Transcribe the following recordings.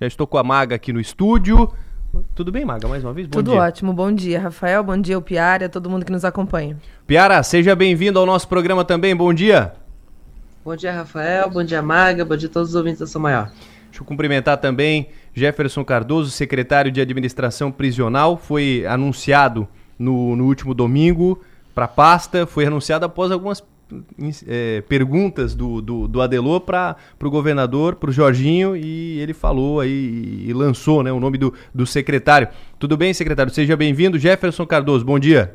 Já estou com a Maga aqui no estúdio. Tudo bem, Maga, mais uma vez? Bom Tudo dia. ótimo. Bom dia, Rafael. Bom dia, o Piara, todo mundo que nos acompanha. Piara, seja bem-vindo ao nosso programa também. Bom dia. Bom dia, Rafael. Bom dia, Maga. Bom dia a todos os ouvintes da São Maior. Deixa eu cumprimentar também Jefferson Cardoso, secretário de Administração Prisional. Foi anunciado no, no último domingo para a pasta, foi anunciado após algumas é, perguntas do, do, do Adelô para o governador, para o Jorginho, e ele falou aí e lançou né, o nome do, do secretário. Tudo bem, secretário? Seja bem-vindo. Jefferson Cardoso, bom dia.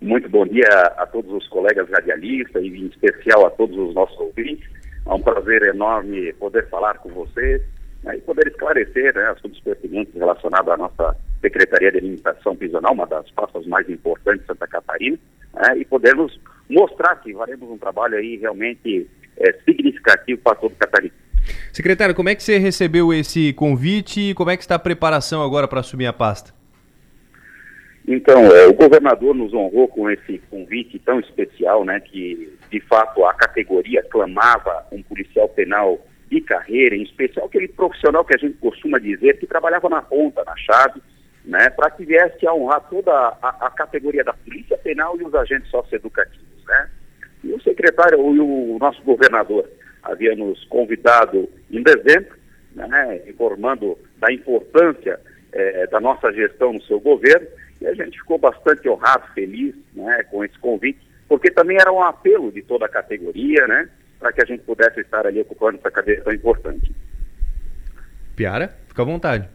Muito bom dia a todos os colegas radialistas e em especial a todos os nossos ouvintes. É um prazer enorme poder falar com vocês né, e poder esclarecer né, assuntos pertinentes relacionados à nossa Secretaria de Administração Prisional, uma das pastas mais importantes de Santa Catarina, né, e podermos mostrar que faremos um trabalho aí realmente é, significativo para todo o catarinense. Secretário, como é que você recebeu esse convite e como é que está a preparação agora para assumir a pasta? Então, é, o governador nos honrou com esse convite tão especial, né, que de fato a categoria clamava um policial penal de carreira, em especial aquele profissional que a gente costuma dizer que trabalhava na ponta, na chave, né, para que viesse a honrar toda a, a, categoria da Polícia Penal e os agentes socioeducativos. Né? E o secretário e o nosso governador havia nos convidado em dezembro, né, informando da importância eh, da nossa gestão no seu governo, e a gente ficou bastante honrado, feliz né, com esse convite, porque também era um apelo de toda a categoria, né, para que a gente pudesse estar ali ocupando essa cadeira tão importante. Piara, fica à vontade.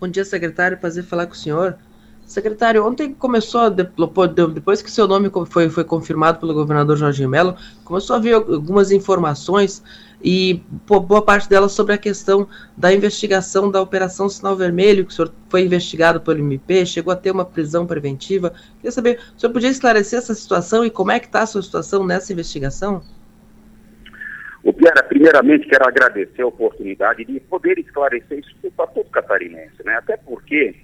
Bom dia, secretário. Prazer falar com o senhor. Secretário, ontem começou, depois que seu nome foi, foi confirmado pelo governador Jorge Mello, começou a vir algumas informações e boa parte delas sobre a questão da investigação da Operação Sinal Vermelho, que o senhor foi investigado pelo MP, chegou a ter uma prisão preventiva. Queria saber, o senhor podia esclarecer essa situação e como é que está a sua situação nessa investigação? O Piara, primeiramente quero agradecer a oportunidade de poder esclarecer isso para todo catarinense, né? Até porque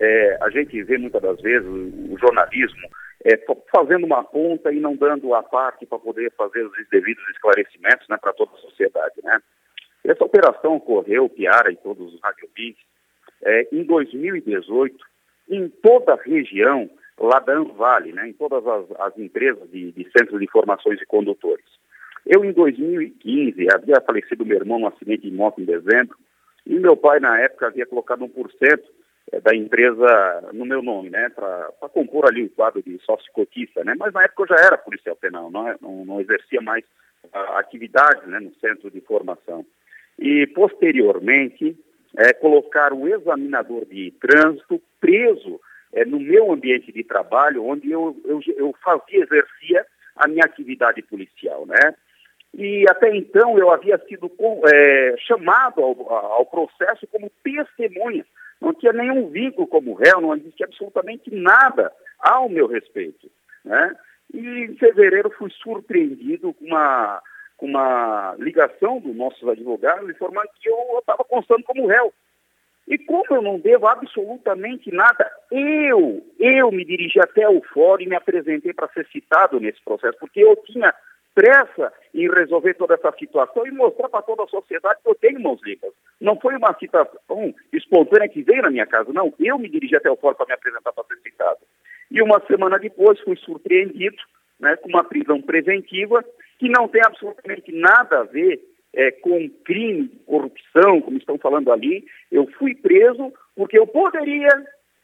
é, a gente vê muitas das vezes o, jornalismo é, fazendo uma ponta e não dando a parte para poder fazer os devidos esclarecimentos né, para toda a sociedade, né? Essa operação ocorreu, Piara e todos os radiovintes, é, em 2018, em toda a região lá da Anvale, né, em todas as, as empresas de, de centros de informações e condutores. Eu, em 2015, havia falecido meu irmão num acidente de moto em dezembro, e meu pai, na época, havia colocado 1% eh, da empresa no meu nome, né, para compor ali o quadro de sócio cotista, né, mas na época eu já era policial penal, não, é, não, não exercia mais atividades, né, no centro de formação. E, posteriormente, é, colocar o examinador de trânsito preso é, no meu ambiente de trabalho, onde eu, eu, eu fazia, exercia a minha atividade policial, né? E até então eu havia sido é, chamado ao, ao, processo como testemunha. Não tinha nenhum vínculo como réu, não existia absolutamente nada ao meu respeito. Né? E em fevereiro fui surpreendido com uma, com uma ligação dos nossos advogados informando que eu estava constando como réu. E como eu não devo absolutamente nada, eu, eu me dirigi até o fórum e me apresentei para ser citado nesse processo, porque eu tinha pressa em resolver toda essa situação e mostrar para toda a sociedade que eu tenho mãos limpas. Não foi uma citação espontânea que veio na minha casa, não. Eu me dirigi até o fórum para me apresentar para ser citado. E uma semana depois fui surpreendido né, com uma prisão preventiva que não tem absolutamente nada a ver é, com crime, corrupção, como estão falando ali. Eu fui preso porque eu poderia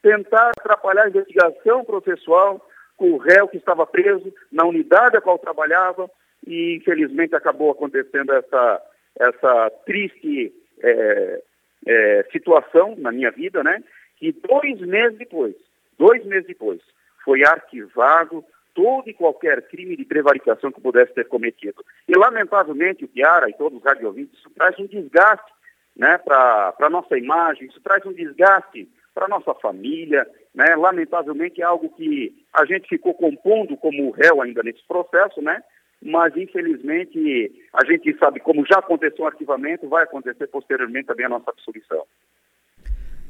tentar atrapalhar a investigação processual com o réu que estava preso na unidade a qual trabalhava e infelizmente acabou acontecendo essa, essa triste é, é, situação na minha vida, né? Que dois meses depois, dois meses depois, foi arquivado todo e qualquer crime de prevaricação que pudesse ter cometido. E lamentavelmente o Piara e todos os radiovintes, isso traz um desgaste né, para a nossa imagem, isso traz um desgaste para nossa família, né? Lamentavelmente é algo que a gente ficou compondo como réu ainda nesse processo, né? Mas infelizmente a gente sabe como já aconteceu o arquivamento, vai acontecer posteriormente também a nossa absolvição.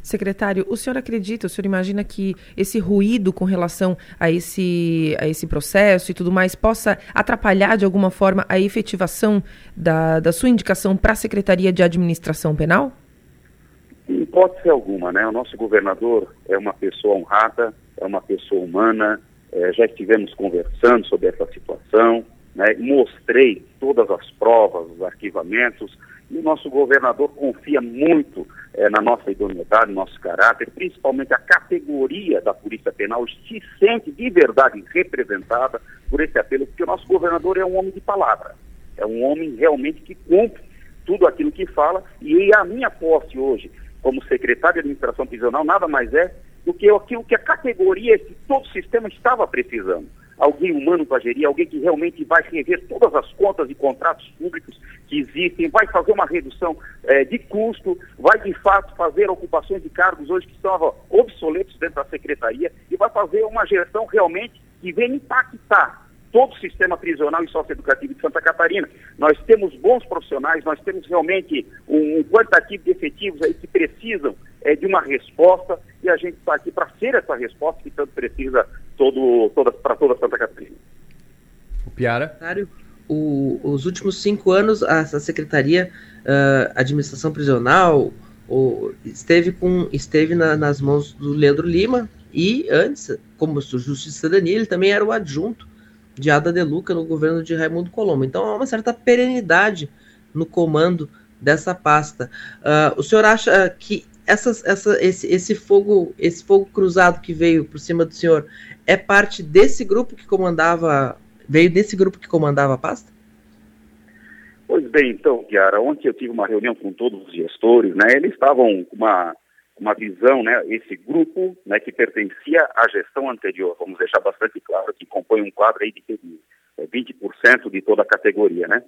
Secretário, o senhor acredita, o senhor imagina que esse ruído com relação a esse, a esse processo e tudo mais possa atrapalhar de alguma forma a efetivação da, da sua indicação para a Secretaria de Administração Penal? Em hipótese alguma, né? O nosso governador é uma pessoa honrada, é uma pessoa humana, é, já estivemos conversando sobre essa situação, né? mostrei todas as provas, os arquivamentos, e o nosso governador confia muito é, na nossa idoneidade, no nosso caráter, principalmente a categoria da Polícia Penal se sente de verdade representada por esse apelo, porque o nosso governador é um homem de palavra, é um homem realmente que cumpre tudo aquilo que fala, e a minha posse hoje, como secretário de administração prisional, nada mais é do que aquilo que a categoria, esse, todo o sistema estava precisando alguém humano para gerir, alguém que realmente vai rever todas as contas e contratos públicos que existem, vai fazer uma redução é, de custo, vai de fato fazer ocupações de cargos hoje que estão obsoletos dentro da secretaria e vai fazer uma gestão realmente que venha impactar todo o sistema prisional e socioeducativo de Santa Catarina. Nós temos bons profissionais, nós temos realmente um, um quantitativo de efetivos aí que precisam é, de uma resposta e a gente está aqui para ser essa resposta que tanto precisa todo, toda, para toda Santa Catarina. O Piara? O, os últimos cinco anos, a, a Secretaria uh, Administração Prisional o, esteve, com, esteve na, nas mãos do Leandro Lima e antes, como Justiça e Cidadania, ele também era o adjunto de Ada De Luca no governo de Raimundo Colombo. Então há uma certa perenidade no comando dessa pasta. Uh, o senhor acha que essas, essa, esse, esse fogo esse fogo cruzado que veio por cima do senhor é parte desse grupo que comandava veio desse grupo que comandava a pasta? Pois bem, então, Kiara, ontem eu tive uma reunião com todos os gestores, né? Eles estavam com uma, uma visão, né? Esse grupo, né, que pertencia à gestão anterior, vamos deixar bastante claro, que compõe um quadro aí de 20% de toda a categoria, né?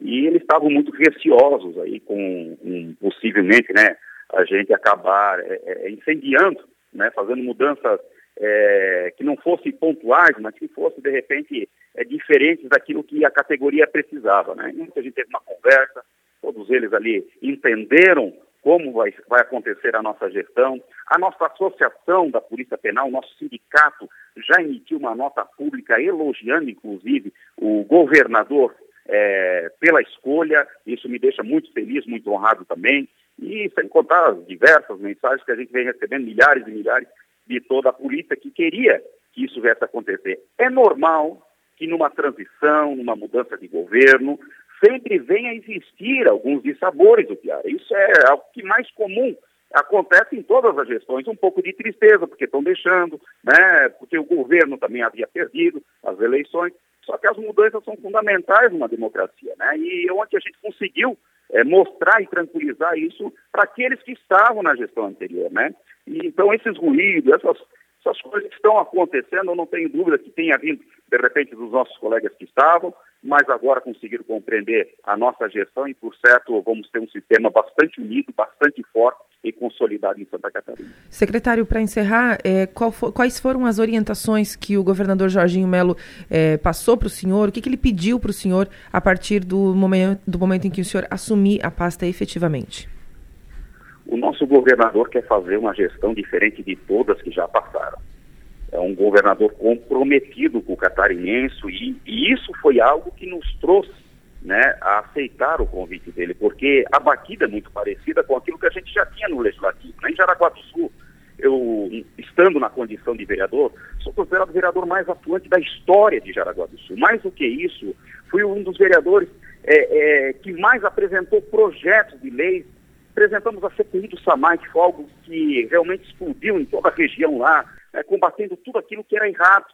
E eles estavam muito receosos aí com um, possivelmente, né, a gente acabar é, é, incendiando, né, fazendo mudanças é, que não fossem pontuais, mas que fossem, de repente, é, diferentes daquilo que a categoria precisava. Né? Então, a gente teve uma conversa, todos eles ali entenderam como vai, vai acontecer a nossa gestão. A nossa associação da Polícia Penal, nosso sindicato, já emitiu uma nota pública elogiando, inclusive, o governador é, pela escolha. Isso me deixa muito feliz, muito honrado também. E sem contar as diversas mensagens que a gente vem recebendo, milhares e milhares, de toda a polícia que queria que isso viesse a acontecer. É normal que numa transição, numa mudança de governo, sempre venha a existir alguns dissabores do Piara. Isso é algo que mais comum acontece em todas as gestões, um pouco de tristeza, porque estão deixando, né, porque o governo também havia perdido as eleições, só que as mudanças são fundamentais numa democracia, né, e ontem a gente conseguiu é, mostrar e tranquilizar isso para aqueles que estavam na gestão anterior, né? E, então, esses ruídos, essas, essas coisas estão acontecendo, eu não tenho dúvida que tenha vindo, de repente, dos nossos colegas que estavam, mas agora conseguiram compreender a nossa gestão e, por certo, vamos ter um sistema bastante unido, bastante forte e consolidado em Santa Catarina. Secretário, para encerrar, é, for, quais foram as orientações que o governador Jorginho Melo é, passou para o senhor? O que, que ele pediu para o senhor a partir do do momento em que o senhor assumir a pasta efetivamente? O nosso governador quer fazer uma gestão diferente de todas que já passaram. É um governador comprometido com o catarinense e, e isso foi algo que nos trouxe né, a aceitar o convite dele, porque a batida é muito parecida com aquilo que a gente já tinha no Legislativo. Né? Em Jaraguá do Sul, eu, estando na condição de vereador, sou considerado o vereador mais atuante da história de Jaraguá do Sul. Mais do que isso, fui um dos vereadores é, é, que mais apresentou projetos de leis. Apresentamos a CPI do SAMAI, que foi algo que realmente explodiu em toda a região lá, né, combatendo tudo aquilo que era errado.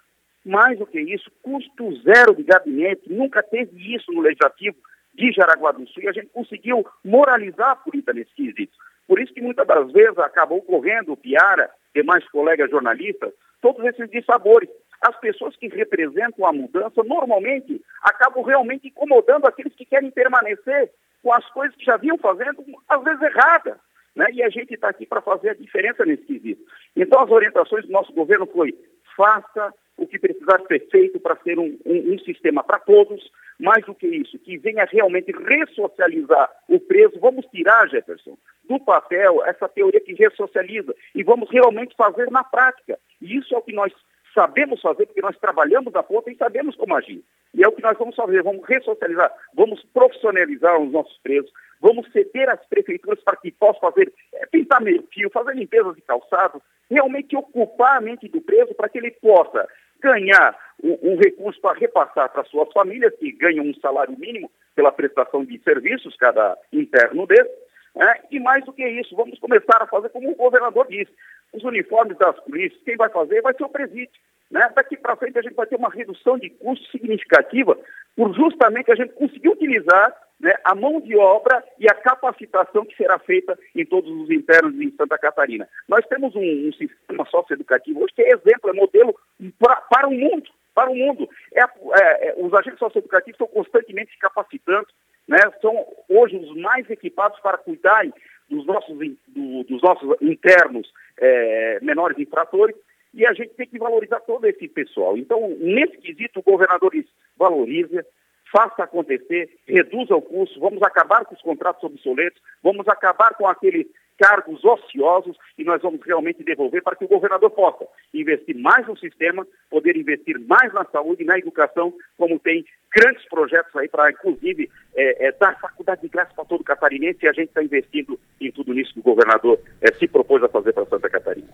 Mais do que isso, custo zero de gabinete, nunca teve isso no Legislativo de Jaraguá do Sul e a gente conseguiu moralizar a política nesse quesito. Por isso que muitas das vezes acabou correndo o Piara, demais colegas jornalistas, todos esses dissabores. As pessoas que representam a mudança normalmente acabam realmente incomodando aqueles que querem permanecer com as coisas que já vinham fazendo, às vezes erradas. Né? E a gente está aqui para fazer a diferença nesse quesito. Então as orientações do nosso governo foi faça o que precisar ser feito para ser um, um, um sistema para todos, mais do que isso, que venha realmente ressocializar o preso. Vamos tirar, Jefferson, do papel essa teoria que ressocializa e vamos realmente fazer na prática. E isso é o que nós sabemos fazer, porque nós trabalhamos da ponta e sabemos como agir. E é o que nós vamos fazer, vamos ressocializar, vamos profissionalizar os nossos presos, vamos ceder às prefeituras para que possam fazer, é, pintar meio fio, fazer limpezas de calçados, realmente ocupar a mente do preso para que ele possa ganhar um recurso para repassar para suas famílias, que ganham um salário mínimo pela prestação de serviços, cada interno desse, né? e mais do que isso, vamos começar a fazer como o governador disse, os uniformes das polícias, quem vai fazer vai ser o presídio. Né? Daqui para frente a gente vai ter uma redução de custo significativa por justamente a gente conseguir utilizar né, a mão de obra e a capacitação que será feita em todos os internos em Santa Catarina. Nós temos um, um sistema socioeducativo hoje que é exemplo, é modelo pra, para o mundo. Para o mundo. É, é, é, os agentes socioeducativos estão constantemente se capacitando, né, são hoje os mais equipados para cuidarem dos nossos, do, dos nossos internos é, menores infratores, e a gente tem que valorizar todo esse pessoal. Então, nesse quesito, o governador valoriza, faça acontecer, reduza o custo, vamos acabar com os contratos obsoletos, vamos acabar com aqueles cargos ociosos e nós vamos realmente devolver para que o governador possa investir mais no sistema, poder investir mais na saúde e na educação, como tem grandes projetos aí para, inclusive, é, é, dar faculdade de graça para todo catarinense e a gente está investindo em tudo isso que o governador é, se propôs a fazer para Santa Catarina.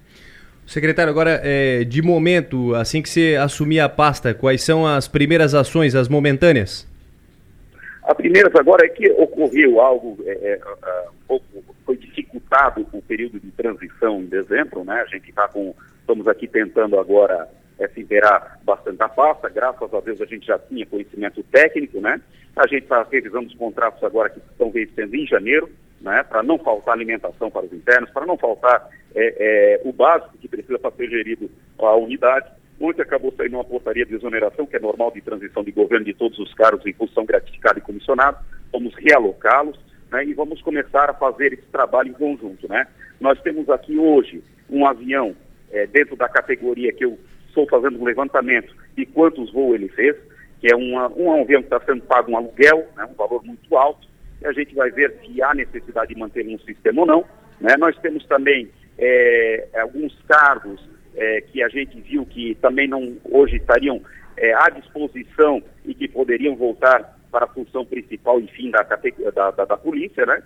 Secretário, agora, é, de momento, assim que você assumir a pasta, quais são as primeiras ações, as momentâneas? A primeira agora é que ocorreu algo é, é, foi dificultado o período de transição em dezembro, né? A gente está com, estamos aqui tentando agora é, se interar bastante a pasta, graças a Deus a gente já tinha conhecimento técnico, né? A gente está revisando os contratos agora que estão vencendo em janeiro, né? Para não faltar alimentação para os internos, para não faltar é, é, o básico que precisa para ser gerido a unidade. Ontem acabou saindo uma portaria de exoneração, que é normal de transição de governo de todos os cargos em função gratificada e comissionado. Vamos realocá-los né, e vamos começar a fazer esse trabalho em conjunto. Né? Nós temos aqui hoje um avião é, dentro da categoria que eu estou fazendo um levantamento de quantos voos ele fez, que é uma, um avião que está sendo pago um aluguel, né, um valor muito alto, e a gente vai ver se há necessidade de manter um sistema ou não. Né? Nós temos também é, alguns cargos é, que a gente viu que também não hoje estariam é, à disposição e que poderiam voltar para a função principal, enfim, da, da, da, da polícia, né?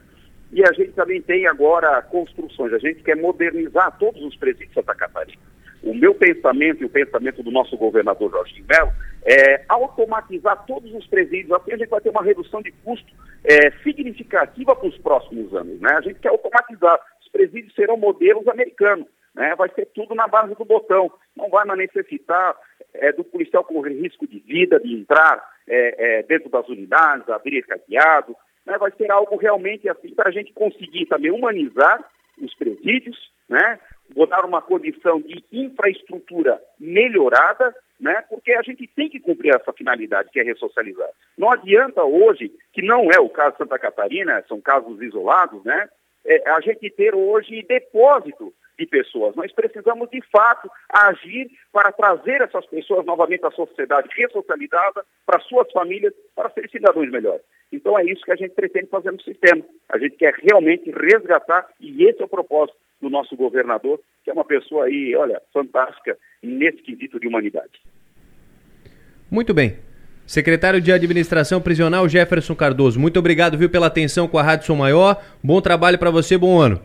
E a gente também tem agora construções, a gente quer modernizar todos os presídios de Santa Catarina. O meu pensamento e o pensamento do nosso governador Jorge Melo é automatizar todos os presídios, assim a gente vai ter uma redução de custo é, significativa para os próximos anos. Né? A gente quer automatizar, os presídios serão modelos americanos, né? vai ser tudo na base do botão, não vai mais necessitar é, do policial correr risco de vida, de entrar é, é dentro das unidades, abrir cadeado, né? vai ser algo realmente assim para a gente conseguir também humanizar os presídios, né? vou dar uma condição de infraestrutura melhorada, né? Porque a gente tem que cumprir essa finalidade, que é ressocializar. Não adianta hoje, que não é o caso de Santa Catarina, são casos isolados, né? É, a gente ter hoje depósito de pessoas. Nós precisamos, de fato, agir para trazer essas pessoas novamente à sociedade ressocializada, para suas famílias, para serem cidadãos melhores. Então é isso que a gente pretende fazer no sistema. A gente quer realmente resgatar, e esse é o propósito do nosso governador, que é uma pessoa aí, olha, fantástica nesse quesito de humanidade. Muito bem. Secretário de Administração Prisional Jefferson Cardoso, muito obrigado, viu, pela atenção com a Rádio Som Maior. Bom trabalho para você, bom ano.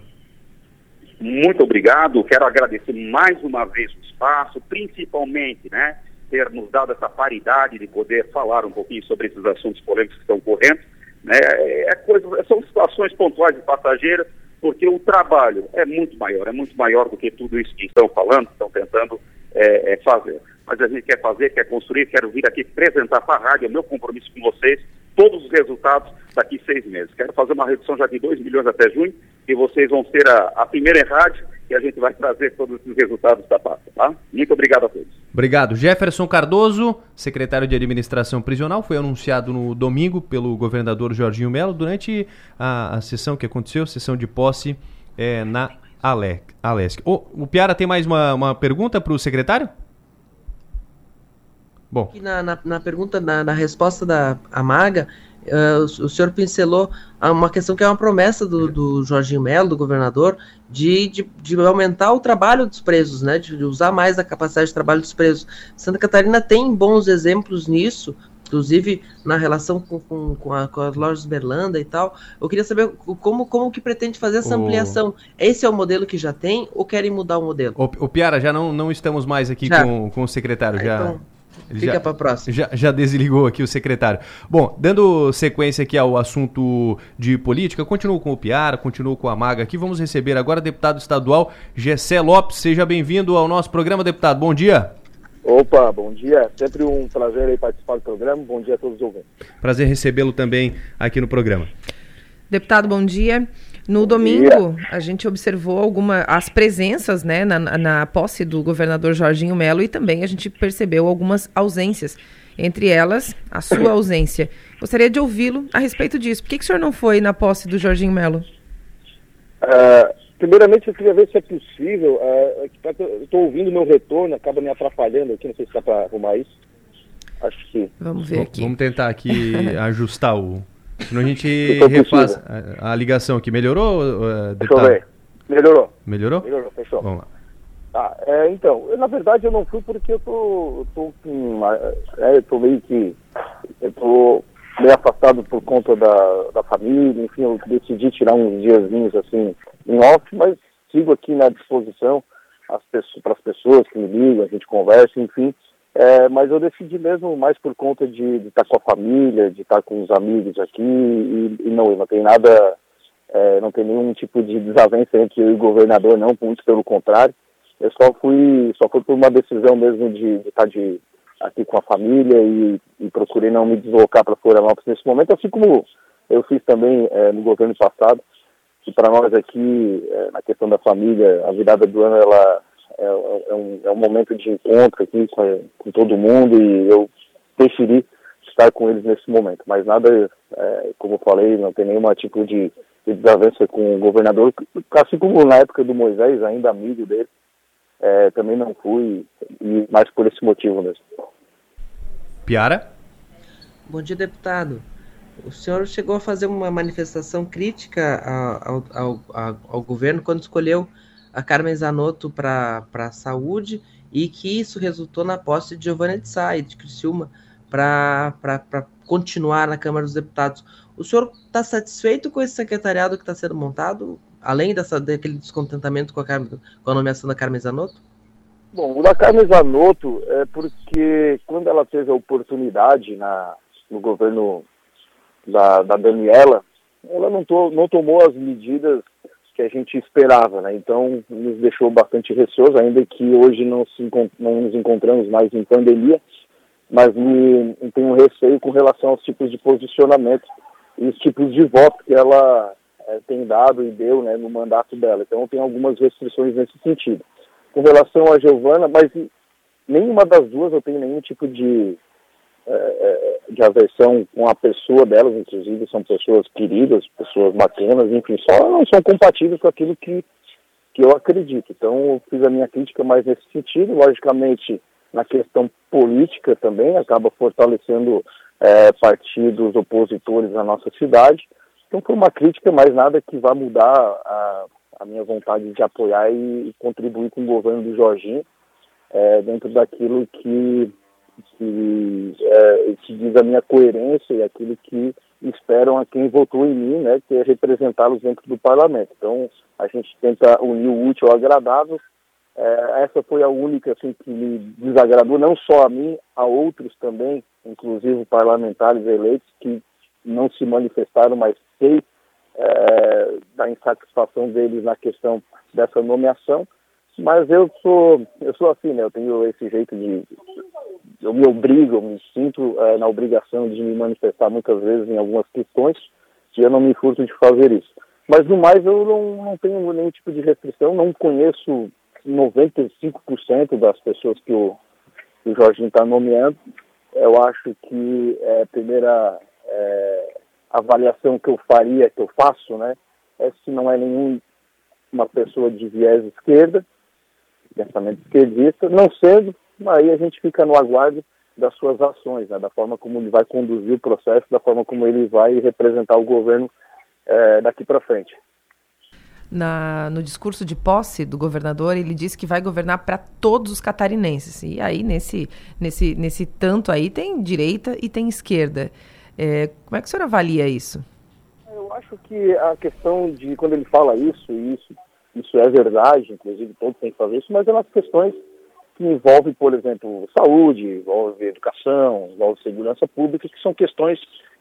Muito obrigado. Quero agradecer mais uma vez o espaço, principalmente, né, ter nos dado essa paridade de poder falar um pouquinho sobre esses assuntos polêmicos que estão correndo. Né? É coisa, são situações pontuais e passageiras porque o trabalho é muito maior, é muito maior do que tudo isso que estão falando, estão tentando é, é fazer. Mas a gente quer fazer, quer construir, quero vir aqui apresentar para a rádio, é meu compromisso com vocês, todos os resultados daqui seis meses. Quero fazer uma redução já de 2 milhões até junho, e vocês vão ser a, a primeira rádio que a gente vai trazer todos os resultados da pasta, tá? Muito obrigado a todos. Obrigado. Jefferson Cardoso, secretário de Administração Prisional, foi anunciado no domingo pelo governador Jorginho Melo durante a, a sessão que aconteceu, sessão de posse é, na. Alesc. Oh, o Piara tem mais uma, uma pergunta para o secretário? Bom. Na, na, na pergunta, na, na, resposta da Amaga, uh, o, o, senhor pincelou uma questão que é uma promessa do, do Jorginho Melo, do governador, de, de, de, aumentar o trabalho dos presos, né? De, de usar mais a capacidade de trabalho dos presos. Santa Catarina tem bons exemplos nisso, inclusive na relação com, com, com, a, com, as lojas Berlanda e tal. Eu queria saber como, como que pretende fazer essa o... ampliação. Esse é o modelo que já tem ou querem mudar o modelo? O, o Piara, já não, não estamos mais aqui com, com o secretário. Ah, já... Então... Fica para próxima. Já, já desligou aqui o secretário. Bom, dando sequência aqui ao assunto de política, continuo com o Piara, continuo com a Maga aqui. Vamos receber agora o deputado estadual Gessé Lopes. Seja bem-vindo ao nosso programa, deputado. Bom dia. Opa, bom dia. Sempre um prazer aí participar do programa. Bom dia a todos os ouvintes. Prazer recebê-lo também aqui no programa. Deputado, bom dia. No bom domingo, dia. a gente observou alguma as presenças né, na, na posse do governador Jorginho Melo e também a gente percebeu algumas ausências. Entre elas, a sua ausência. Gostaria de ouvi-lo a respeito disso. Por que, que o senhor não foi na posse do Jorginho Melo? Uh, Primeiramente, eu queria ver se é possível. Uh, Estou ouvindo meu retorno, acaba me atrapalhando aqui, não sei se dá para arrumar isso. Acho que. Vamos ver aqui. Vamos tentar aqui ajustar o. Senão a gente refaz a, a, ligação aqui. Melhorou, uh, Deixa eu ver. Melhorou. Melhorou? Melhorou, fechou. Vamos lá. Tá, é, então, eu, na verdade eu não fui porque eu tô, eu tô com, é, eu tô meio que, eu tô meio afastado por conta da, da família, enfim, eu decidi tirar uns diazinhos assim em off, mas sigo aqui na disposição para as pessoas que me ligam, a gente conversa, enfim. É, mas eu decidi mesmo mais por conta de, estar com a família, de estar com os amigos aqui e, e não, não tem nada, é, não tem nenhum tipo de desavença entre eu e o governador, não, muito pelo contrário. Eu só fui, só fui por uma decisão mesmo de, estar de, aqui com a família e, e procurei não me deslocar para Florianópolis nesse momento, assim como eu fiz também é, no governo passado que para nós aqui, é, na questão da família, a virada do ano ela é, é, um, é um momento de encontro aqui com, com todo mundo e eu preferi estar com eles nesse momento. Mas nada, é, como eu falei, não tem nenhum tipo de, de desavença com o governador, assim como na época do Moisés, ainda amigo dele, é, também não fui, e mais por esse motivo mesmo. Piara? Bom dia, deputado. O senhor chegou a fazer uma manifestação crítica ao, ao, ao, ao governo quando escolheu a Carmen Zanotto para a saúde e que isso resultou na posse de Giovanni de Sá e de Criciúma para continuar na Câmara dos Deputados. O senhor está satisfeito com esse secretariado que está sendo montado, além dessa, daquele descontentamento com a, Carmen, com a nomeação da Carmen Zanotto? Bom, o da Carmen Zanotto é porque quando ela teve a oportunidade na, no governo da, da Daniela, ela não, to, não tomou as medidas que a gente esperava, né? Então nos deixou bastante receoso, ainda que hoje não, se, não nos encontramos mais em pandemia, mas me, tenho um receio com relação aos tipos de posicionamento e os tipos de voto que ela é, tem dado e deu né, no mandato dela. Então tem algumas restrições nesse sentido. Com relação a Giovana, mas nenhuma das duas eu tenho nenhum tipo de é, de aversão com a pessoa delas, inclusive são pessoas queridas, pessoas bacanas, enfim, só não são compatíveis com aquilo que, que eu acredito. Então eu fiz a minha crítica mais nesse sentido, logicamente na questão política também, acaba fortalecendo é, partidos opositores na nossa cidade. Então foi uma crítica, mas nada que vá mudar a, a minha vontade de apoiar e, e contribuir com o governo do Jorginho é, dentro daquilo que que, é, que diz a minha coerência e aquilo que esperam a quem votou em mim, né, que é representá-los dentro do parlamento. Então, a gente tenta unir o útil ao agradável. É, essa foi a única assim, que me desagradou, não só a mim, a outros também, inclusive parlamentares eleitos, que não se manifestaram, mas sei é, da insatisfação deles na questão dessa nomeação. Mas eu sou, eu sou assim, né? Eu tenho esse jeito de eu me obrigo, eu me sinto é, na obrigação de me manifestar muitas vezes em algumas questões e eu não me furto de fazer isso. Mas no mais eu não, não tenho nenhum tipo de restrição, não conheço 95% das pessoas que o, que o Jorginho está nomeando. Eu acho que é, a primeira é, avaliação que eu faria, que eu faço, né, é se não é nenhuma pessoa de viés esquerda, pensamento esquerdista, não sendo, aí a gente fica no aguardo das suas ações, né, da forma como ele vai conduzir o processo, da forma como ele vai representar o governo é, daqui para frente. Na, no discurso de posse do governador, ele disse que vai governar para todos os catarinenses. E aí, nesse, nesse, nesse tanto aí, tem direita e tem esquerda. É, como é que o senhor avalia isso? Eu acho que a questão de, quando ele fala isso, isso, isso é verdade, inclusive todos têm que fazer isso, mas é umas questões que envolvem, por exemplo, saúde, envolve educação, envolve segurança pública, que são questões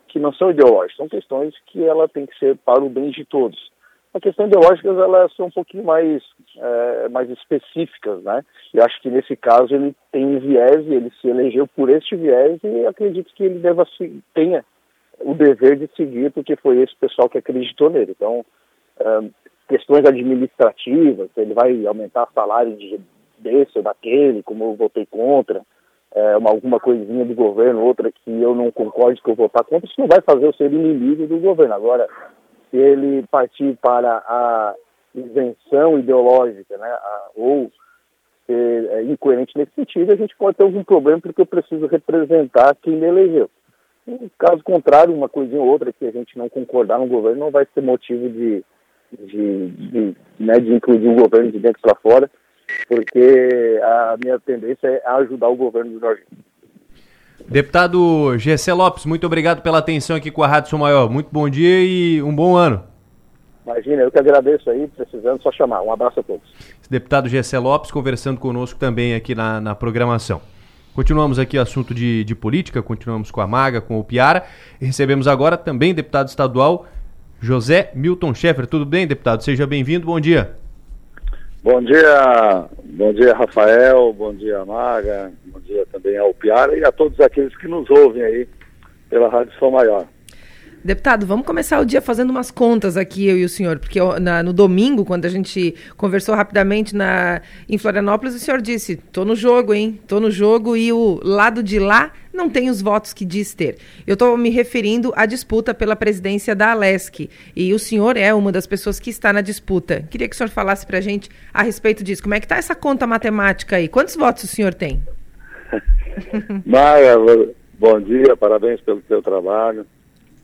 que não são ideológicas, são questões que ela tem que ser para o bem de todos. A questão ideológica elas são um pouquinho mais, é, mais específicas, né? E acho que nesse caso ele tem um viés, ele se elegeu por este viés e acredito que ele deva se, tenha o dever de seguir, porque foi esse pessoal que acreditou nele. Então, é, questões administrativas, ele vai aumentar salário de, desse ou daquele, como eu votei contra, é, uma, alguma coisinha do governo, outra que eu não concordo que eu votar contra, isso não vai fazer eu ser inimigo do governo. Agora, se ele partir para a isenção ideológica, né, a, ou ser é, incoerente nesse sentido, a gente pode ter algum problema porque eu preciso representar quem me elegeu. No caso contrário, uma coisinha ou outra que a gente não concordar no governo não vai ser motivo de, de, de, né, de incluir o governo de dentro para fora porque a minha tendência é ajudar o governo do Jorginho. Deputado Gessé Lopes, muito obrigado pela atenção aqui com a Rádio São Maior. Muito bom dia e um bom ano. Imagina, eu que agradeço aí, precisando só chamar. Um abraço a todos. Deputado Gessé Lopes conversando conosco também aqui na, na programação. Continuamos aqui o assunto de, de política, continuamos com a Maga, com o Piara. E recebemos agora também deputado estadual José Milton Schaeffer. Tudo bem, deputado? Seja bem-vindo, bom dia. Bom dia, bom dia Rafael, bom dia Maga, bom dia também ao Piara e a todos aqueles que nos ouvem aí pela Rádio São Maior. Deputado, vamos começar o dia fazendo umas contas aqui, eu e o senhor, porque na, no domingo, quando a gente conversou rapidamente na, em Florianópolis, o senhor disse: tô no jogo, hein? Tô no jogo e o lado de lá não tem os votos que diz ter. Eu estou me referindo à disputa pela presidência da Alesc e o senhor é uma das pessoas que está na disputa. Queria que o senhor falasse para a gente a respeito disso. Como é que está essa conta matemática aí? Quantos votos o senhor tem? Maia, bom dia, parabéns pelo seu trabalho.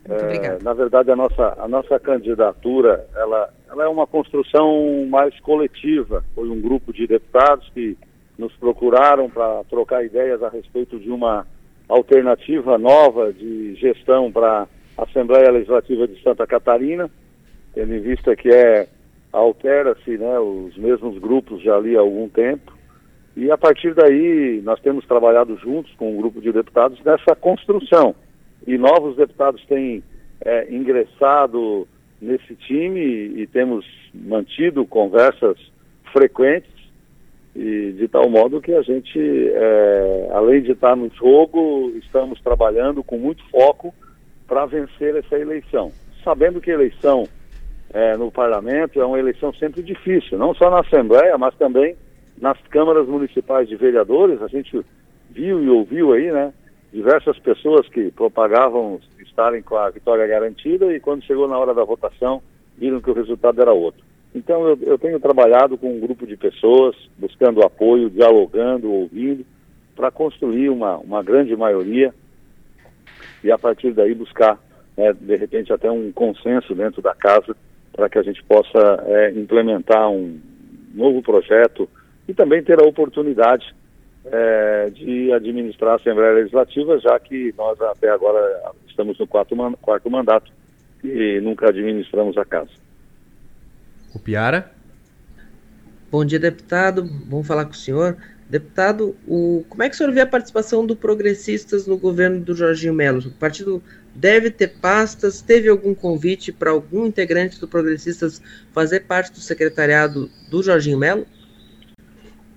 É, na verdade, a nossa, a nossa candidatura ela, ela é uma construção mais coletiva. Foi um grupo de deputados que nos procuraram para trocar ideias a respeito de uma alternativa nova de gestão para a Assembleia Legislativa de Santa Catarina, tendo em vista que é altera-se né, os mesmos grupos já ali há algum tempo. E a partir daí nós temos trabalhado juntos com um grupo de deputados nessa construção e novos deputados têm é, ingressado nesse time e, temos mantido conversas frequentes e de tal modo que a gente, é, além de estar no jogo, estamos trabalhando com muito foco para vencer essa eleição. Sabendo que eleição é, no parlamento é uma eleição sempre difícil, não só na Assembleia, mas também nas câmaras municipais de vereadores. A gente viu e ouviu aí, né? Diversas pessoas que propagavam estarem com a vitória garantida e quando chegou na hora da votação viram que o resultado era outro. Então eu, eu tenho trabalhado com um grupo de pessoas, buscando apoio, dialogando, ouvindo, para construir uma, uma grande maioria e a partir daí buscar, né, de repente, até um consenso dentro da casa para que a gente possa é, implementar um novo projeto e também ter a oportunidade é, de administrar a Assembleia Legislativa, já que nós até agora estamos no quarto, man quarto mandato e nunca administramos a casa. O Piara? Bom dia, deputado. Bom falar com o senhor. Deputado, o, como é que o senhor vê a participação do Progressistas no governo do Jorginho Melo? O partido deve ter pastas? Teve algum convite para algum integrante do Progressistas fazer parte do secretariado do Jorginho Melo?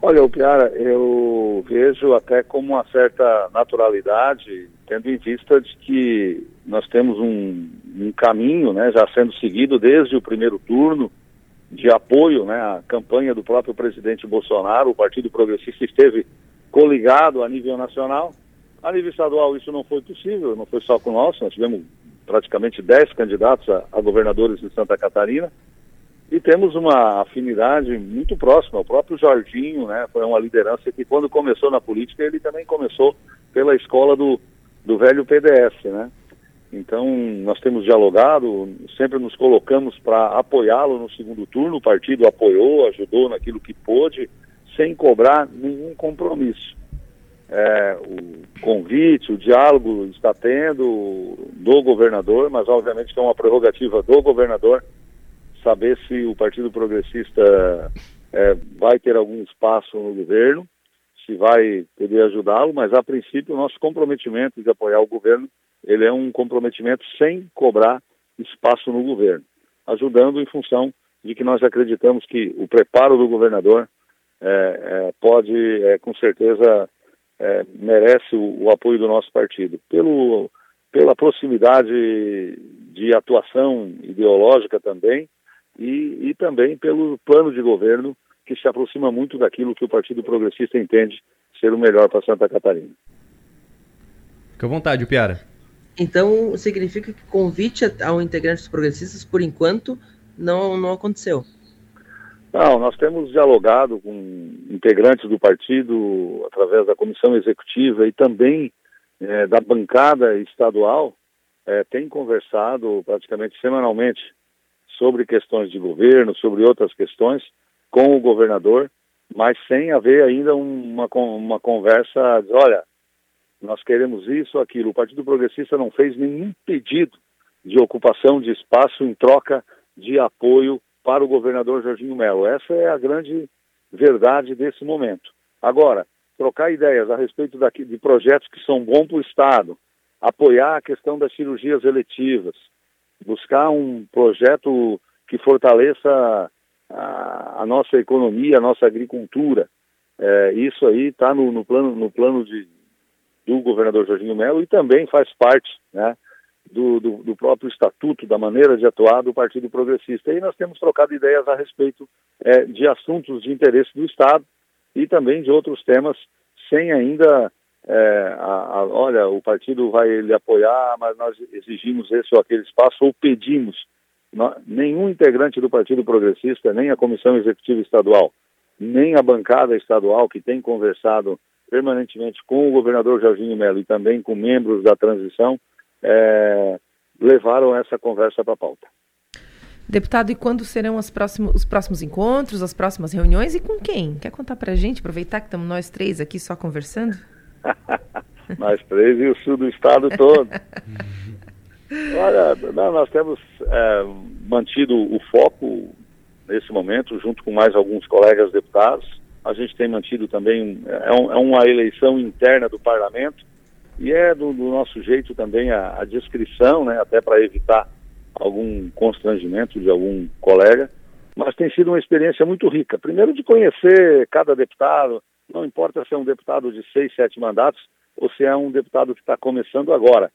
Olha, o Piara, eu vejo até como uma certa naturalidade, tendo em vista de que nós temos um, um caminho né, já sendo seguido desde o primeiro turno de apoio né, à campanha do próprio presidente Bolsonaro. O Partido Progressista esteve coligado a nível nacional. A nível estadual isso não foi possível, não foi só com nós, nós tivemos praticamente 10 candidatos a, a governadores de Santa Catarina e temos uma afinidade muito próxima. O próprio Jorginho, né, foi uma liderança que quando começou na política, ele também começou pela escola do, do velho PDS, né? Então, nós temos dialogado, sempre nos colocamos para apoiá-lo no segundo turno. O partido apoiou, ajudou naquilo que pôde, sem cobrar nenhum compromisso. É, o convite, o diálogo está tendo do governador, mas obviamente que é uma prerrogativa do governador saber se o Partido Progressista é, vai ter algum espaço no governo, se vai poder ajudá-lo, mas a princípio o nosso comprometimento de apoiar o governo ele é um comprometimento sem cobrar espaço no governo, ajudando em função de que nós acreditamos que o preparo do governador é, é, pode, é, com certeza, é, merece o, o, apoio do nosso partido. Pelo, pela proximidade de atuação ideológica também e, e também pelo plano de governo que se aproxima muito daquilo que o Partido Progressista entende ser o melhor para Santa Catarina. Fique à vontade, Piara. Então, significa que convite ao integrante dos progressistas, por enquanto, não, não aconteceu. Não, nós temos dialogado com integrantes do partido através da comissão executiva e também é, da bancada estadual, é, tem conversado praticamente semanalmente sobre questões de governo, sobre outras questões com o governador, mas sem haver ainda uma, uma conversa de, olha, nós queremos isso, aquilo. O Partido Progressista não fez nenhum pedido de ocupação de espaço em troca de apoio para o governador Jorginho Melo. Essa é a grande verdade desse momento. Agora, trocar ideias a respeito daqui, de projetos que são bons para o Estado, apoiar a questão das cirurgias eletivas, buscar um projeto que fortaleça a, a nossa economia, a nossa agricultura. É, isso aí está no, no, plano, no plano de, do governador Jorginho Melo e também faz parte né, do, do, do, próprio estatuto, da maneira de atuar do Partido Progressista. E nós temos trocado ideias a respeito é, de assuntos de interesse do Estado e também de outros temas, sem ainda, é, a, a, olha, o partido vai lhe apoiar, mas nós exigimos esse ou aquele espaço ou pedimos. nenhum integrante do Partido Progressista, nem a Comissão Executiva Estadual, nem a bancada estadual que tem conversado permanentemente com o governador Jorginho Melo e também com membros da transição, é, levaram essa conversa para a pauta. Deputado, e quando serão próximos, os próximos encontros, as próximas reuniões e com quem? Quer contar para a gente, aproveitar que estamos nós três aqui só conversando? Nós três e o sul do estado todo. Olha, nós temos é, mantido o foco nesse momento, junto com mais alguns colegas deputados, a gente tem mantido também, é, um, é uma eleição interna do parlamento e é do, do nosso jeito também a, a descrição, né, até para evitar algum constrangimento de algum colega, mas tem sido uma experiência muito rica. Primeiro de conhecer cada deputado, não importa se é um deputado de seis, sete mandatos ou se é um deputado que está começando agora.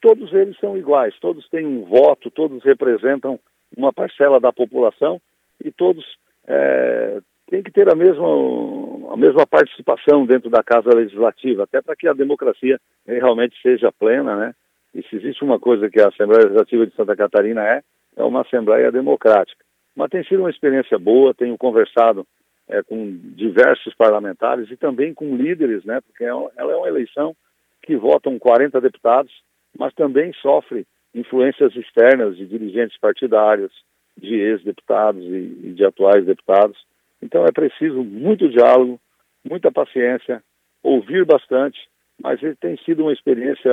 Todos eles são iguais, todos têm um voto, todos representam uma parcela da população e todos é, tem que ter a mesma, a mesma participação dentro da Casa Legislativa, até para que a democracia realmente seja plena, né? E se existe uma coisa que a Assembleia Legislativa de Santa Catarina é, é uma Assembleia democrática. Mas tem sido uma experiência boa, tenho conversado é, com diversos parlamentares e também com líderes, né? Porque é ela é uma eleição que votam 40 deputados, mas também sofre influências externas de dirigentes partidários, de ex-deputados e, e de atuais deputados. Então é preciso muito diálogo, muita paciência, ouvir bastante, mas tem sido uma experiência,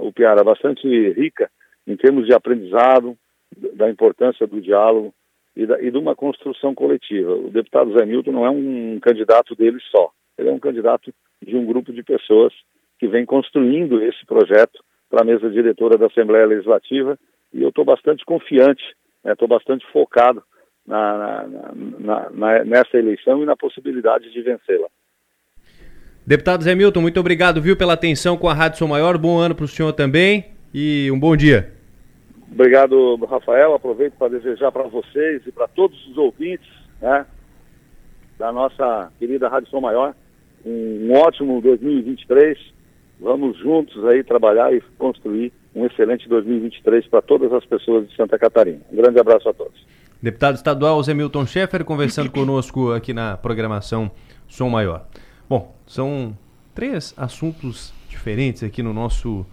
o Piara, bastante rica em termos de aprendizado, da importância do diálogo e, da, e de uma construção coletiva. O deputado Zé Milton não é um candidato dele só, ele é um candidato de um grupo de pessoas que vem construindo esse projeto para a mesa diretora da Assembleia Legislativa e eu estou bastante confiante, estou né, bastante focado na, na, na, nessa eleição e na possibilidade de vencê-la. Deputado Zé Milton, muito obrigado, viu, pela atenção com a Rádio São Maior. Bom ano para o senhor também e um bom dia. Obrigado, Rafael. Aproveito para desejar para vocês e para todos os ouvintes né, da nossa querida Rádio São Maior um, um ótimo 2023. Vamos juntos aí trabalhar e construir um excelente 2023 para todas as pessoas de Santa Catarina. Um grande abraço a todos. Deputado estadual Zé Milton Schaeffer conversando conosco aqui na programação Som Maior. Bom, são três assuntos diferentes aqui no nosso,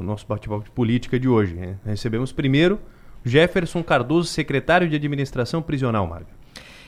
no nosso bate-papo de política de hoje. Recebemos primeiro Jefferson Cardoso, secretário de Administração Prisional, Marga.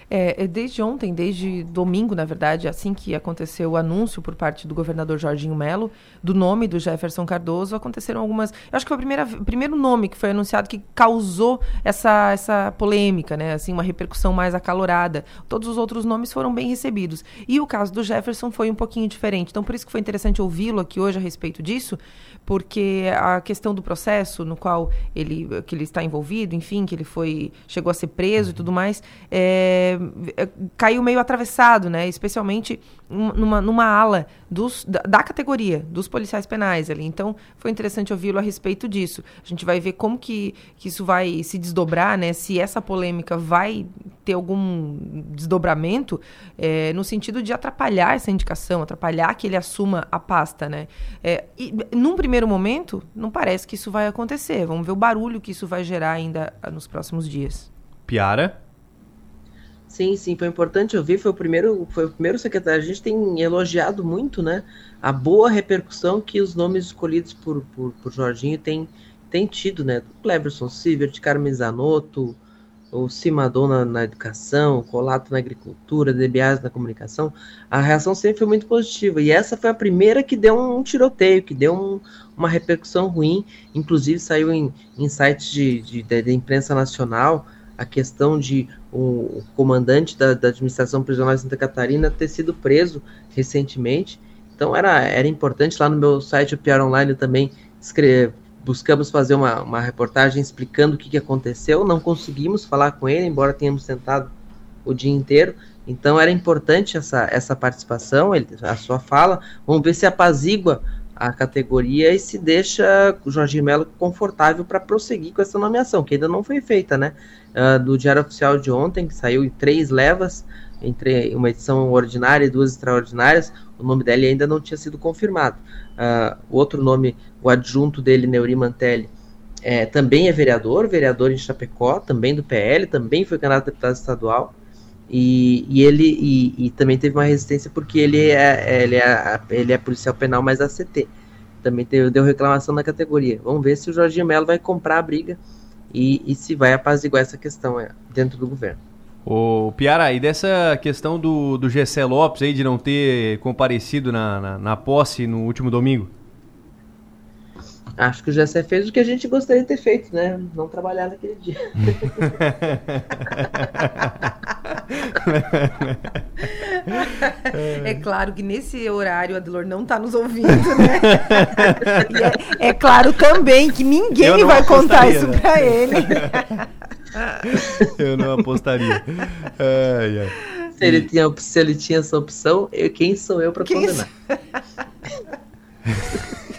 É, é, desde ontem, desde domingo, na verdade, assim que aconteceu o anúncio por parte do governador Jorginho Melo do nome do Jefferson Cardoso, aconteceram algumas. Eu acho que foi o primeiro nome que foi anunciado que causou essa, essa polêmica, né? Assim, uma repercussão mais acalorada. Todos os outros nomes foram bem recebidos. E o caso do Jefferson foi um pouquinho diferente. Então, por isso que foi interessante ouvi-lo aqui hoje a respeito disso, porque a questão do processo no qual ele, que ele está envolvido, enfim, que ele foi chegou a ser preso e tudo mais, é, é, caiu meio atravessado, né? Especialmente numa, numa ala dos, da, da, categoria, dos policiais penais ali. Então, foi interessante ouvi-lo a respeito disso. A gente vai ver como que, que isso vai se desdobrar, né? Se essa polêmica vai ter algum desdobramento é, no sentido de atrapalhar essa indicação, atrapalhar que ele assuma a pasta, né? É, e, num primeiro momento, não parece que isso vai acontecer. Vamos ver o barulho que isso vai gerar ainda nos próximos dias. Piara? Sim, sim, foi importante ouvir, foi o primeiro, foi o primeiro secretário. A gente tem elogiado muito, né, a boa repercussão que os nomes escolhidos por, por, por Jorginho têm tem tido, né, Cleberson Silvert, Carmen Zanotto, o Cimadona na educação, o Colato na agricultura, DBAs na comunicação, a reação sempre foi muito positiva. E essa foi a primeira que deu um tiroteio, que deu um, uma repercussão ruim, inclusive saiu em, em sites de, de, de imprensa nacional, a questão de o, comandante da, da, administração prisional de Santa Catarina ter sido preso recentemente. Então era, era importante lá no meu site, o PR Online, também escrever, buscamos fazer uma, uma reportagem explicando o que, que aconteceu. Não conseguimos falar com ele, embora tenhamos sentado o dia inteiro. Então era importante essa, essa participação, ele, a sua fala. Vamos ver se apazigua a categoria e se deixa o Jorge Melo confortável para prosseguir com essa nomeação, que ainda não foi feita, né? Uh, do Diário Oficial de ontem, que saiu em três levas, entre uma edição ordinária e duas extraordinárias, o nome dele ainda não tinha sido confirmado. Uh, o outro nome, o adjunto dele, Neuri Mantelli, é, também é vereador, vereador em Chapecó, também do PL, também foi candidato a deputado estadual. E, e ele e, e, também teve uma resistência porque ele é, ele é, ele é policial penal mais ACT. Também teve, deu reclamação na categoria. Vamos ver se o Jorginho Melo vai comprar a briga e, e se vai apaziguar essa questão é, dentro do governo. O Piara, e dessa questão do, do Gessé Lopes aí de não ter comparecido na, na, na posse no último domingo? Acho que o Gessé fez o que a gente gostaria de ter feito, né? Não trabalhar naquele dia. é claro que nesse horário a Delor não está nos ouvindo, né? É, é, claro também que ninguém vai contar isso né? para ele. Eu não apostaria. Ai, ai. Se, ele tinha, se ele tinha essa opção, eu, quem sou eu para condenar?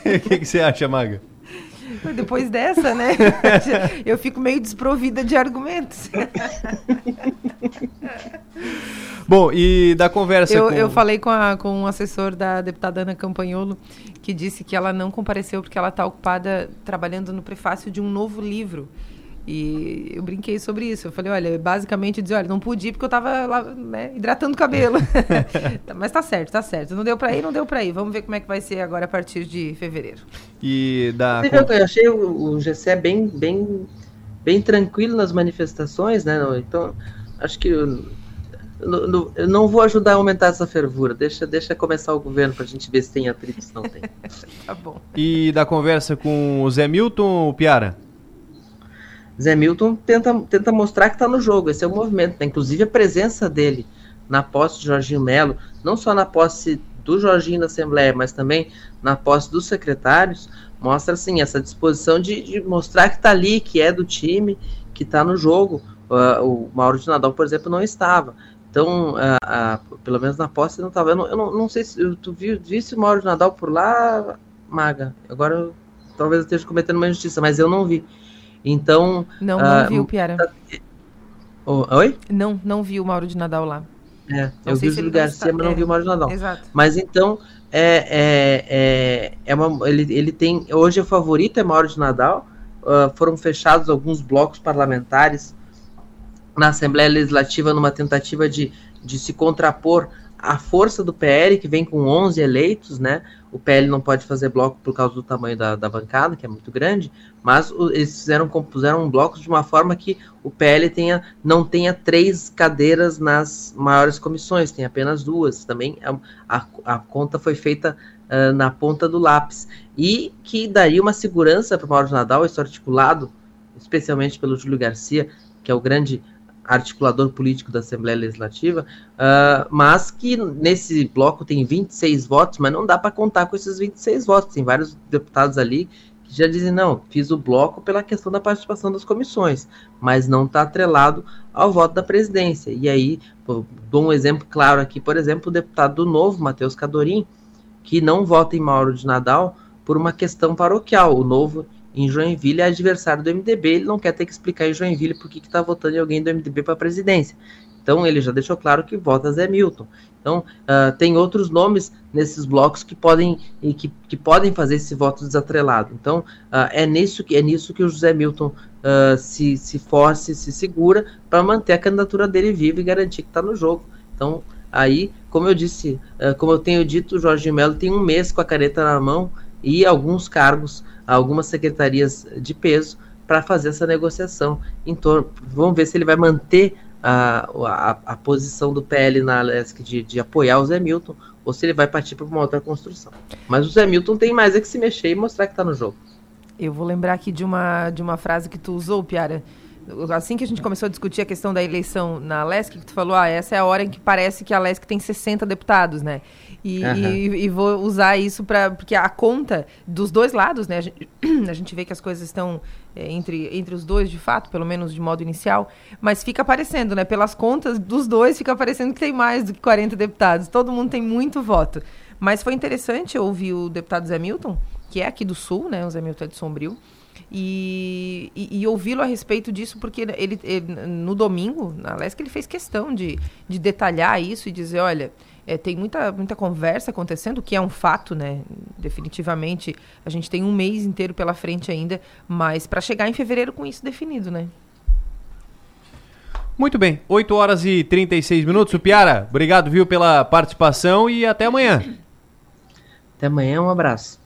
O que, que você acha, Maga? Depois dessa, né? Eu fico meio desprovida de argumentos. Bom, e da conversa eu, com... Eu falei com, a, com um assessor da deputada Ana Campanholo, que disse que ela não compareceu porque ela está ocupada trabalhando no prefácio de um novo livro. E eu brinquei sobre isso. Eu falei, olha, basicamente dizer, olha, não pude ir porque eu estava lá, né, hidratando o cabelo. Mas tá certo, tá certo. Não deu para ir, não deu para ir. Vamos ver como é que vai ser agora a partir de fevereiro. E da Eu achei o, o GCE bem bem bem tranquilo nas manifestações, né? Então, acho que eu, eu, eu não vou ajudar a aumentar essa fervura. Deixa, deixa começar o governo para a gente ver se tem atrito, se não tem. tá bom. E da conversa com o Zé Milton, Piara? Zé Milton tenta, tenta mostrar que está no jogo, esse é o movimento. Né? Inclusive a presença dele na posse de Jorginho Melo, não só na posse do Jorginho na Assembleia, mas também na posse dos secretários, mostra assim essa disposição de, de mostrar que está ali, que é do time, que está no jogo. Uh, o Mauro de Nadal, por exemplo, não estava. Então, uh, uh, pelo menos na posse não estava. Eu, não, eu não, não, sei se tu viu, visse o Mauro de Nadal por lá, Maga. Agora talvez eu esteja cometendo uma injustiça, mas eu não vi. Então. Não, não uh, viu, Piara. oi? Não, não vi o Mauro de Nadal lá. É, eu vi o Júlio Garcia, mas não é, vi o Mauro de Nadal. Exato. Mas então, é, é, é, é uma, ele, ele tem. Hoje o favorito é Mauro de Nadal. Uh, foram fechados alguns blocos parlamentares na Assembleia Legislativa numa tentativa de, de se contrapor a força do PL, que vem com 11 eleitos, né? O PL não pode fazer bloco por causa do tamanho da, da bancada, que é muito grande, mas o, eles fizeram, compuseram blocos de uma forma que o PL tenha, não tenha três cadeiras nas maiores comissões, tem apenas duas. Também a, é a, a conta foi feita uh, na ponta do lápis. E que daria uma segurança para o Mauro Nadal, isso articulado, especialmente pelo Júlio Garcia, que é o grande articulador político da Assembleia Legislativa, uh, mas que nesse bloco tem 26 votos, mas não dá para contar com esses 26 votos. Tem vários deputados ali que já dizem, não, fiz o bloco pela questão da participação das comissões, mas não está atrelado ao voto da presidência. E aí, dou um exemplo claro aqui, por exemplo, o deputado do Novo, Matheus Cadorim, que não vota em Mauro de Nadal por uma questão paroquial. O Novo em Joinville é adversário do MDB, ele não quer ter que explicar em Joinville por que está votando em alguém do MDB para a presidência. Então ele já deixou claro que vota Zé Milton. Então uh, tem outros nomes nesses blocos que podem que, que podem fazer esse voto desatrelado. Então uh, é nisso que é nisso que o José Milton uh, se, se force, se segura para manter a candidatura dele viva e garantir que está no jogo. Então aí, como eu disse, como eu tenho dito, o Jorge Melo tem um mês com a caneta na mão e alguns cargos algumas secretarias de peso para fazer essa negociação em torno. Vamos ver se ele vai manter a, a, a posição do PL na LESC de, de apoiar o Zé Milton ou se ele vai partir para uma outra construção. Mas o Zé Milton tem mais é que se mexer e mostrar que está no jogo. Eu vou lembrar aqui de uma, de uma frase que tu usou, Piara. Assim que a gente começou a discutir a questão da eleição na LESC, que tu falou, ah, essa é a hora em que parece que a LESC tem 60 deputados, né? E, uhum. e, e, vou usar isso para porque a conta dos dois lados, né? A gente, a gente vê que as coisas estão é, entre, entre os dois, de fato, pelo menos de modo inicial, mas fica aparecendo, né? Pelas contas dos dois, fica aparecendo que tem mais do que 40 deputados. Todo mundo tem muito voto. Mas foi interessante ouvir o deputado Zé Milton, que é aqui do Sul, né? O Zé Milton é de Sombrio. E, e, e ouvi-lo a respeito disso, porque ele, ele, no domingo, na Lesc, ele fez questão de, de detalhar isso e dizer, olha, é, tem muita, muita conversa acontecendo, que é um fato, né? Definitivamente, a gente tem um mês inteiro pela frente ainda, mas para chegar em fevereiro com isso definido, né? Muito bem, 8 horas e 36 minutos. O Piara, obrigado, viu, pela participação e até amanhã. Até amanhã, um abraço.